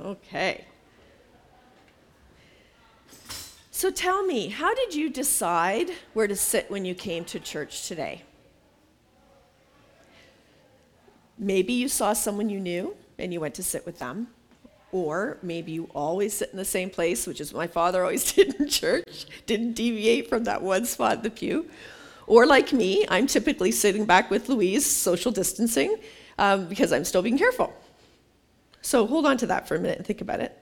Okay. So tell me, how did you decide where to sit when you came to church today? Maybe you saw someone you knew and you went to sit with them. Or maybe you always sit in the same place, which is what my father always did in church, didn't deviate from that one spot in the pew. Or like me, I'm typically sitting back with Louise, social distancing, um, because I'm still being careful. So hold on to that for a minute and think about it.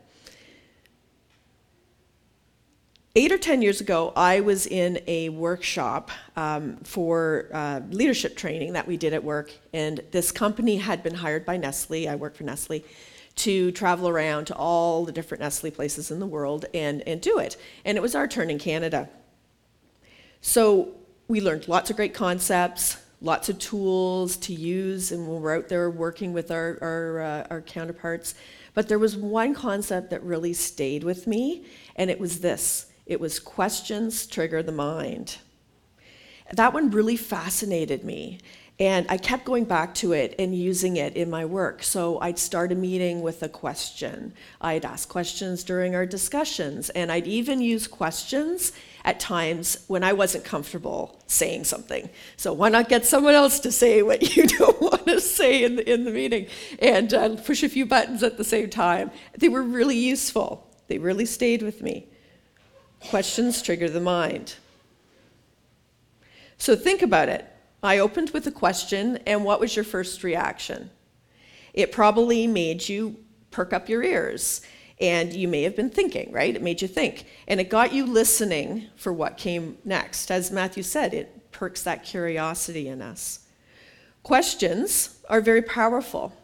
Eight or 10 years ago, I was in a workshop um, for uh, leadership training that we did at work, and this company had been hired by Nestle. I work for Nestle to travel around to all the different Nestle places in the world and, and do it. And it was our turn in Canada. So we learned lots of great concepts, lots of tools to use, and we're out there working with our, our, uh, our counterparts. But there was one concept that really stayed with me, and it was this it was questions trigger the mind. That one really fascinated me. And I kept going back to it and using it in my work. So I'd start a meeting with a question. I'd ask questions during our discussions. And I'd even use questions at times when I wasn't comfortable saying something. So why not get someone else to say what you don't want to say in the, in the meeting and uh, push a few buttons at the same time? They were really useful. They really stayed with me. Questions trigger the mind. So think about it. I opened with a question, and what was your first reaction? It probably made you perk up your ears, and you may have been thinking, right? It made you think. And it got you listening for what came next. As Matthew said, it perks that curiosity in us. Questions are very powerful.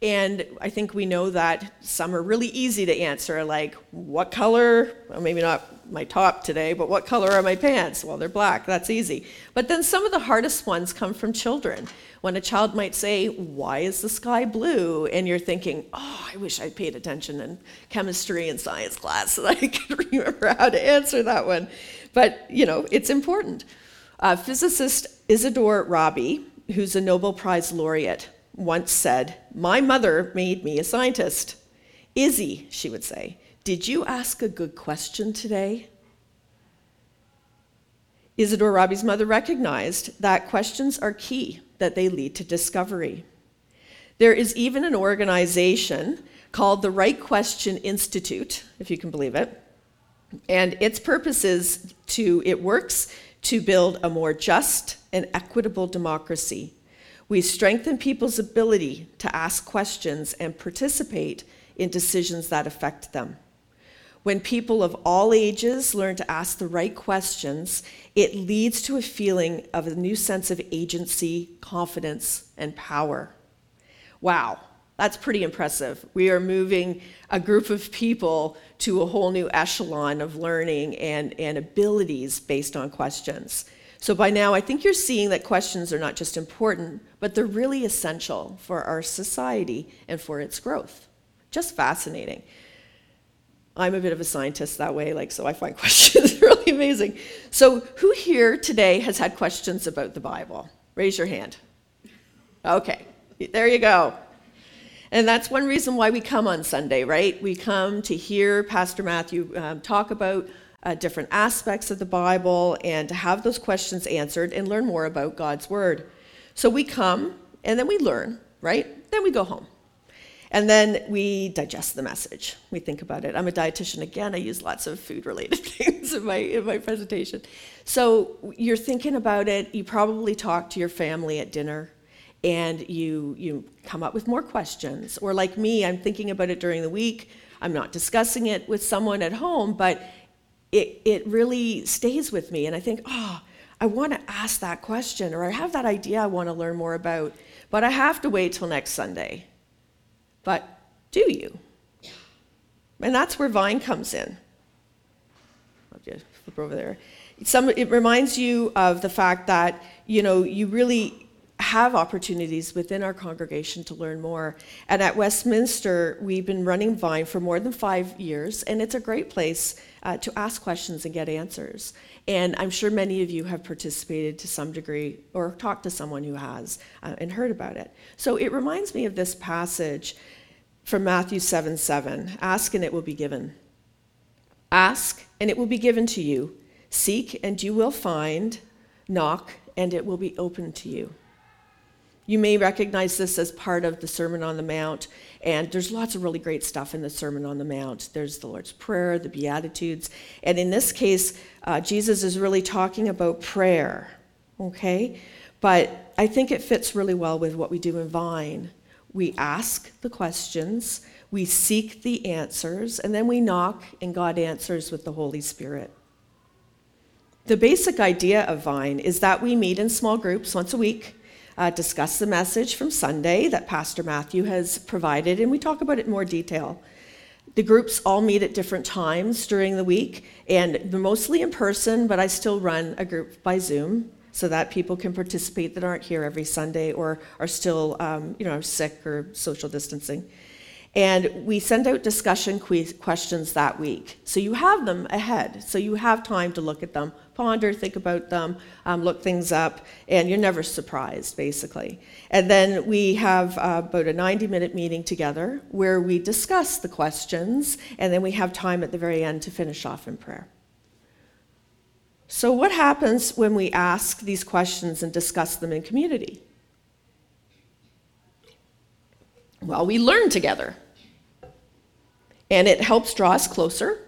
And I think we know that some are really easy to answer, like, what color? Well, maybe not my top today, but what color are my pants? Well, they're black. That's easy. But then some of the hardest ones come from children. When a child might say, Why is the sky blue? And you're thinking, Oh, I wish I'd paid attention in chemistry and science class so that I could remember how to answer that one. But, you know, it's important. Uh, physicist Isidore Rabi, who's a Nobel Prize laureate, once said, My mother made me a scientist. Izzy, she would say, did you ask a good question today? Isidore Rabi's mother recognized that questions are key, that they lead to discovery. There is even an organization called the Right Question Institute, if you can believe it. And its purpose is to, it works to build a more just and equitable democracy we strengthen people's ability to ask questions and participate in decisions that affect them. When people of all ages learn to ask the right questions, it leads to a feeling of a new sense of agency, confidence, and power. Wow, that's pretty impressive. We are moving a group of people to a whole new echelon of learning and, and abilities based on questions. So by now, I think you're seeing that questions are not just important, but they're really essential for our society and for its growth. Just fascinating. I'm a bit of a scientist that way, like so I find questions really amazing. So who here today has had questions about the Bible? Raise your hand. Okay, there you go. And that's one reason why we come on Sunday, right? We come to hear Pastor Matthew um, talk about uh, different aspects of the Bible and to have those questions answered and learn more about God's Word. So we come and then we learn, right? Then we go home. And then we digest the message. We think about it. I'm a dietitian again. I use lots of food related things in my, in my presentation. So you're thinking about it. You probably talk to your family at dinner and you, you come up with more questions. Or like me, I'm thinking about it during the week. I'm not discussing it with someone at home, but it, it really stays with me. And I think, oh, I want to ask that question, or I have that idea I want to learn more about, but I have to wait till next Sunday. But do you? And that's where Vine comes in. I'll just flip over there. Some, it reminds you of the fact that, you know, you really have opportunities within our congregation to learn more. And at Westminster, we've been running Vine for more than five years, and it's a great place uh, to ask questions and get answers. And I'm sure many of you have participated to some degree or talked to someone who has uh, and heard about it. So it reminds me of this passage from Matthew 7 7 Ask and it will be given. Ask and it will be given to you. Seek and you will find. Knock and it will be opened to you. You may recognize this as part of the Sermon on the Mount, and there's lots of really great stuff in the Sermon on the Mount. There's the Lord's Prayer, the Beatitudes, and in this case, uh, Jesus is really talking about prayer, okay? But I think it fits really well with what we do in Vine. We ask the questions, we seek the answers, and then we knock, and God answers with the Holy Spirit. The basic idea of Vine is that we meet in small groups once a week uh, discuss the message from Sunday that Pastor Matthew has provided, and we talk about it in more detail. The groups all meet at different times during the week, and they're mostly in person, but I still run a group by Zoom so that people can participate that aren't here every Sunday or are still, um, you know, sick or social distancing. And we send out discussion questions that week. So you have them ahead. So you have time to look at them, ponder, think about them, um, look things up, and you're never surprised, basically. And then we have uh, about a 90 minute meeting together where we discuss the questions, and then we have time at the very end to finish off in prayer. So, what happens when we ask these questions and discuss them in community? Well, we learn together. And it helps draw us closer,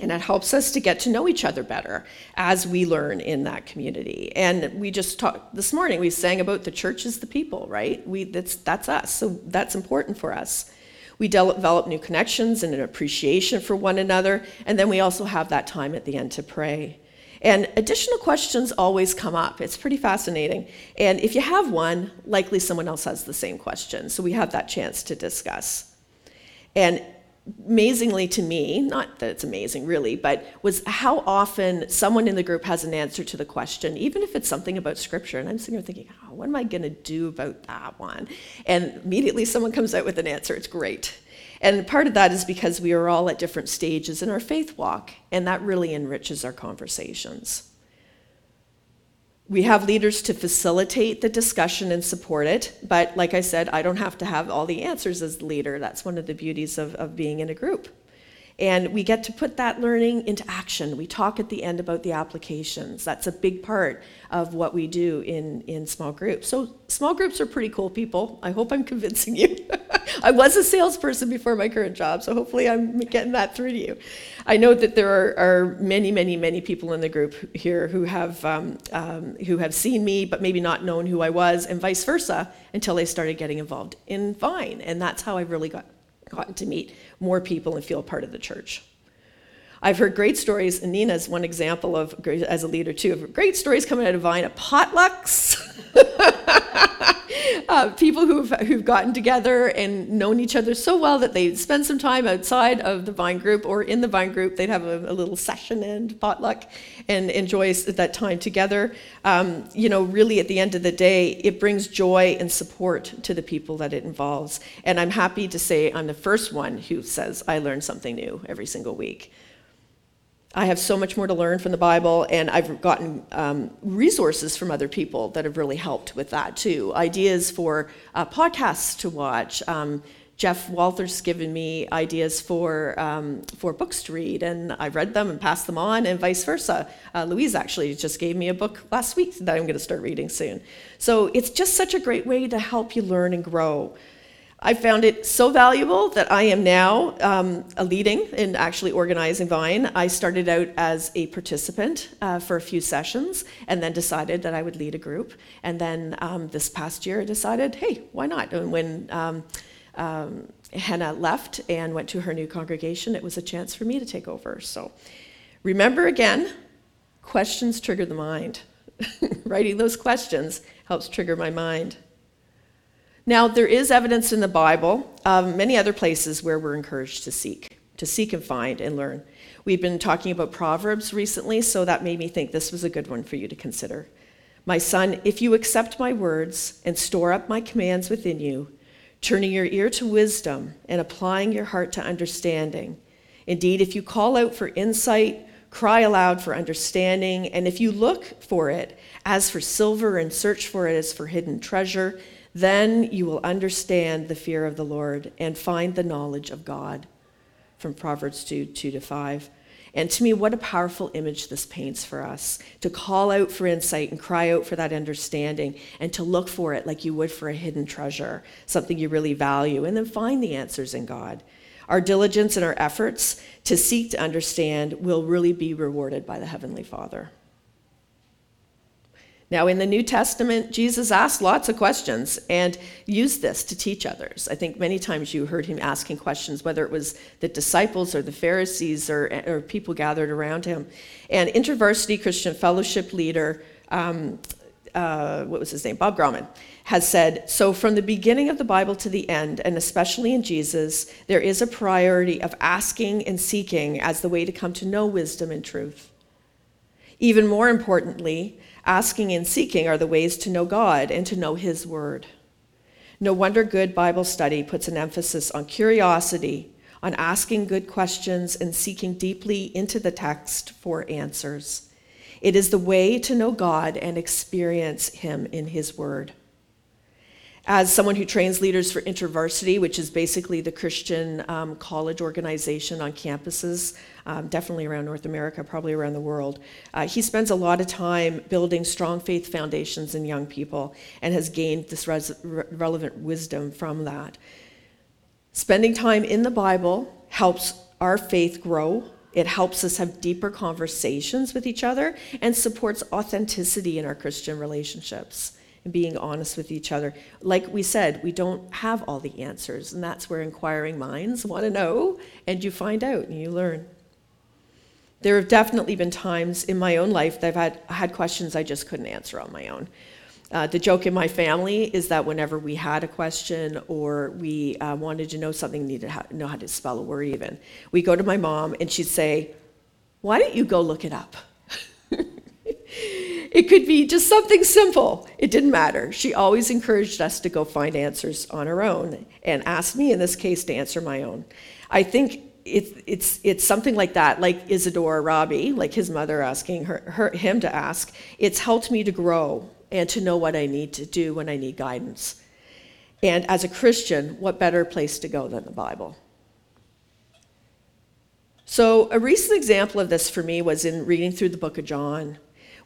and it helps us to get to know each other better as we learn in that community. And we just talked this morning, we sang about the church is the people, right? We, that's, that's us, so that's important for us. We develop new connections and an appreciation for one another, and then we also have that time at the end to pray. And additional questions always come up. It's pretty fascinating. And if you have one, likely someone else has the same question. So we have that chance to discuss. And amazingly to me, not that it's amazing really, but was how often someone in the group has an answer to the question, even if it's something about scripture. And I'm sitting here thinking, oh, what am I going to do about that one? And immediately someone comes out with an answer. It's great. And part of that is because we are all at different stages in our faith walk, and that really enriches our conversations. We have leaders to facilitate the discussion and support it, but like I said, I don't have to have all the answers as the leader. That's one of the beauties of, of being in a group. And we get to put that learning into action. We talk at the end about the applications. That's a big part of what we do in, in small groups. So, small groups are pretty cool people. I hope I'm convincing you. I was a salesperson before my current job, so hopefully I'm getting that through to you. I know that there are, are many, many, many people in the group here who have, um, um, who have seen me, but maybe not known who I was, and vice versa, until they started getting involved in Vine. And that's how I really got gotten to meet more people and feel part of the church. I've heard great stories, and Nina's one example of, as a leader too, of great stories coming out of Vine at potlucks. uh, people who've, who've gotten together and known each other so well that they spend some time outside of the Vine group or in the Vine group. They'd have a, a little session and potluck and enjoy that time together. Um, you know, really at the end of the day, it brings joy and support to the people that it involves. And I'm happy to say I'm the first one who says I learn something new every single week. I have so much more to learn from the Bible, and I've gotten um, resources from other people that have really helped with that too. Ideas for uh, podcasts to watch. Um, Jeff Walther's given me ideas for um, for books to read, and I've read them and passed them on, and vice versa. Uh, Louise actually just gave me a book last week that I'm going to start reading soon. So it's just such a great way to help you learn and grow. I found it so valuable that I am now um, a leading and actually organizing Vine. I started out as a participant uh, for a few sessions and then decided that I would lead a group. And then um, this past year, I decided, hey, why not? And when um, um Hannah left and went to her new congregation, it was a chance for me to take over. So remember again, questions trigger the mind. Writing those questions helps trigger my mind. Now, there is evidence in the Bible of many other places where we're encouraged to seek, to seek and find and learn. We've been talking about Proverbs recently, so that made me think this was a good one for you to consider. My son, if you accept my words and store up my commands within you, turning your ear to wisdom and applying your heart to understanding, indeed, if you call out for insight, cry aloud for understanding, and if you look for it as for silver and search for it as for hidden treasure, Then you will understand the fear of the Lord and find the knowledge of God. From Proverbs 2 2 to 5. And to me, what a powerful image this paints for us to call out for insight and cry out for that understanding and to look for it like you would for a hidden treasure, something you really value, and then find the answers in God. Our diligence and our efforts to seek to understand will really be rewarded by the Heavenly Father. Now, in the New Testament, Jesus asked lots of questions and used this to teach others. I think many times you heard him asking questions, whether it was the disciples or the Pharisees or, or people gathered around him. And InterVarsity Christian Fellowship leader, um, uh, what was his name? Bob Grahmann, has said So, from the beginning of the Bible to the end, and especially in Jesus, there is a priority of asking and seeking as the way to come to know wisdom and truth. Even more importantly, Asking and seeking are the ways to know God and to know His Word. No wonder good Bible study puts an emphasis on curiosity, on asking good questions and seeking deeply into the text for answers. It is the way to know God and experience Him in His Word. As someone who trains leaders for InterVarsity, which is basically the Christian um, college organization on campuses, um, definitely around North America, probably around the world, uh, he spends a lot of time building strong faith foundations in young people and has gained this res- relevant wisdom from that. Spending time in the Bible helps our faith grow. It helps us have deeper conversations with each other and supports authenticity in our Christian relationships and being honest with each other. Like we said, we don't have all the answers, and that's where inquiring minds want to know, and you find out and you learn. There have definitely been times in my own life that I've had, had questions I just couldn't answer on my own. Uh, the joke in my family is that whenever we had a question or we uh, wanted to know something, needed to know how to spell a word even, we go to my mom and she'd say, Why don't you go look it up? It could be just something simple. It didn't matter. She always encouraged us to go find answers on our own and asked me, in this case, to answer my own. I think it's, it's, it's something like that, like Isidore Rabi, like his mother asking her, her, him to ask. It's helped me to grow and to know what I need to do when I need guidance. And as a Christian, what better place to go than the Bible? So, a recent example of this for me was in reading through the book of John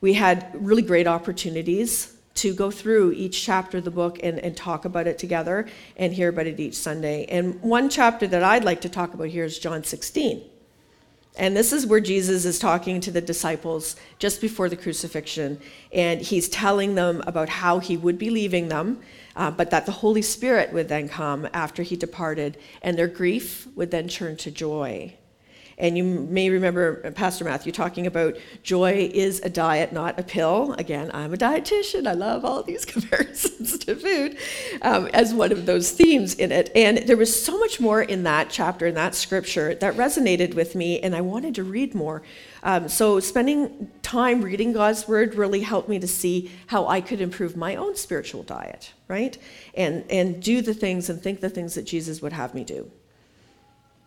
we had really great opportunities to go through each chapter of the book and, and talk about it together and hear about it each Sunday. And one chapter that I'd like to talk about here is John 16. And this is where Jesus is talking to the disciples just before the crucifixion. And he's telling them about how he would be leaving them, uh, but that the Holy Spirit would then come after he departed, and their grief would then turn to joy. And you may remember Pastor Matthew talking about joy is a diet, not a pill. Again, I'm a dietitian. I love all these comparisons to food um, as one of those themes in it. And there was so much more in that chapter, in that scripture, that resonated with me, and I wanted to read more. Um, so, spending time reading God's word really helped me to see how I could improve my own spiritual diet, right? And, and do the things and think the things that Jesus would have me do.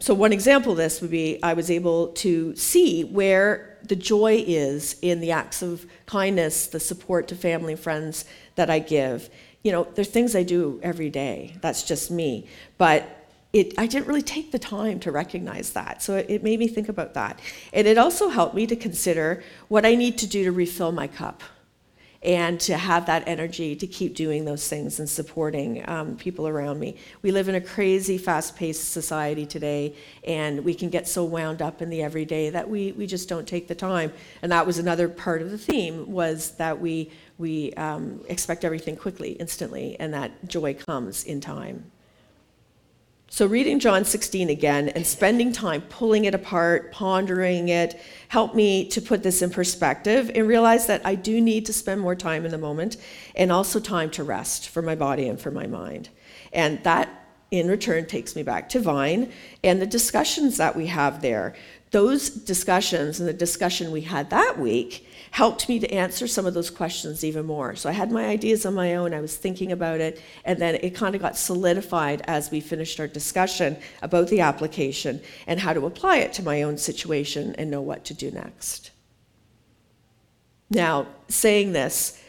So, one example of this would be I was able to see where the joy is in the acts of kindness, the support to family and friends that I give. You know, there's things I do every day. That's just me. But it, I didn't really take the time to recognize that. So it, it made me think about that. And it also helped me to consider what I need to do to refill my cup and to have that energy to keep doing those things and supporting um, people around me. We live in a crazy, fast paced society today, and we can get so wound up in the everyday that we, we just don't take the time. And that was another part of the theme was that we, we um, expect everything quickly, instantly, and that joy comes in time. So, reading John 16 again and spending time pulling it apart, pondering it, helped me to put this in perspective and realize that I do need to spend more time in the moment and also time to rest for my body and for my mind. And that in return takes me back to Vine and the discussions that we have there. Those discussions and the discussion we had that week helped me to answer some of those questions even more. So I had my ideas on my own, I was thinking about it, and then it kind of got solidified as we finished our discussion about the application and how to apply it to my own situation and know what to do next. Now, saying this,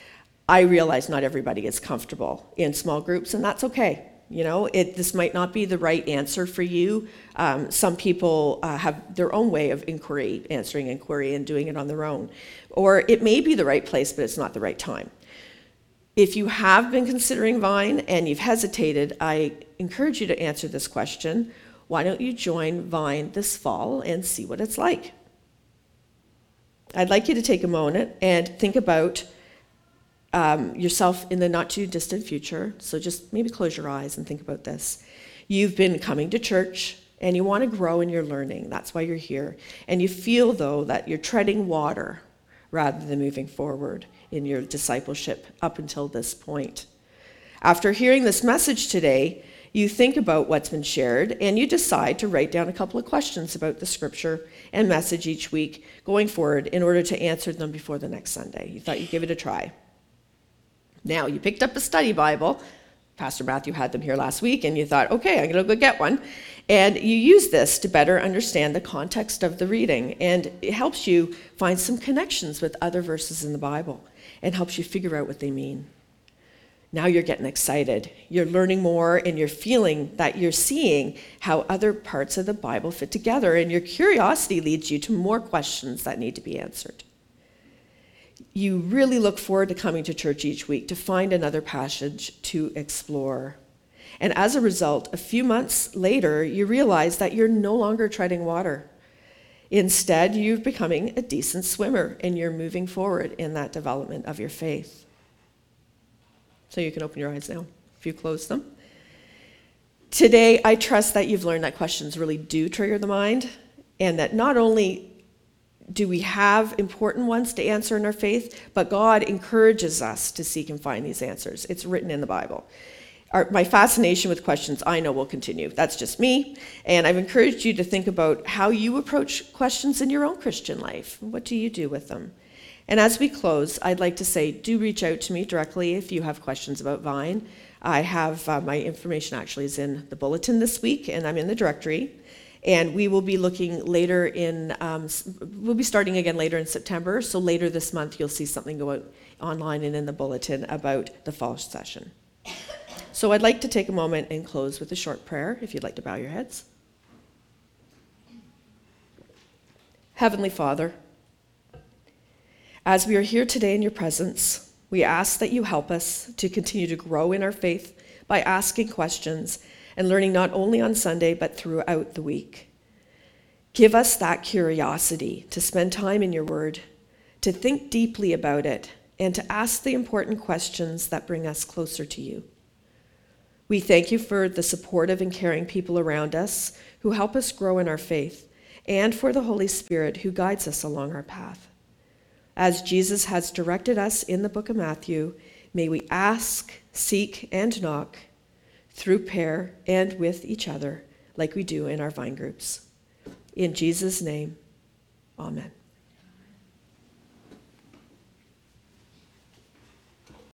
I realize not everybody is comfortable in small groups, and that's okay. You know, it, this might not be the right answer for you. Um, some people uh, have their own way of inquiry, answering inquiry, and doing it on their own. Or it may be the right place, but it's not the right time. If you have been considering Vine and you've hesitated, I encourage you to answer this question. Why don't you join Vine this fall and see what it's like? I'd like you to take a moment and think about um, yourself in the not too distant future. So just maybe close your eyes and think about this. You've been coming to church and you want to grow in your learning. That's why you're here. And you feel, though, that you're treading water rather than moving forward in your discipleship up until this point. After hearing this message today, you think about what's been shared and you decide to write down a couple of questions about the scripture and message each week going forward in order to answer them before the next Sunday. You thought you'd give it a try. Now, you picked up a study Bible. Pastor Matthew had them here last week, and you thought, okay, I'm going to go get one. And you use this to better understand the context of the reading, and it helps you find some connections with other verses in the Bible and helps you figure out what they mean. Now you're getting excited. You're learning more, and you're feeling that you're seeing how other parts of the Bible fit together, and your curiosity leads you to more questions that need to be answered. You really look forward to coming to church each week to find another passage to explore. And as a result, a few months later, you realize that you're no longer treading water. Instead, you're becoming a decent swimmer and you're moving forward in that development of your faith. So you can open your eyes now if you close them. Today, I trust that you've learned that questions really do trigger the mind and that not only do we have important ones to answer in our faith, but God encourages us to seek and find these answers. It's written in the Bible. Our, my fascination with questions, I know, will continue. That's just me. And I've encouraged you to think about how you approach questions in your own Christian life. What do you do with them? And as we close, I'd like to say do reach out to me directly if you have questions about Vine. I have uh, my information actually is in the bulletin this week, and I'm in the directory. And we will be looking later in, um, we'll be starting again later in September. So later this month, you'll see something go out online and in the bulletin about the fall session. So I'd like to take a moment and close with a short prayer, if you'd like to bow your heads. Heavenly Father, as we are here today in your presence, we ask that you help us to continue to grow in our faith by asking questions and learning not only on Sunday, but throughout the week. Give us that curiosity to spend time in your word, to think deeply about it, and to ask the important questions that bring us closer to you. We thank you for the supportive and caring people around us who help us grow in our faith, and for the Holy Spirit who guides us along our path. As Jesus has directed us in the book of Matthew, may we ask, seek, and knock through prayer and with each other, like we do in our vine groups. In Jesus' name, amen.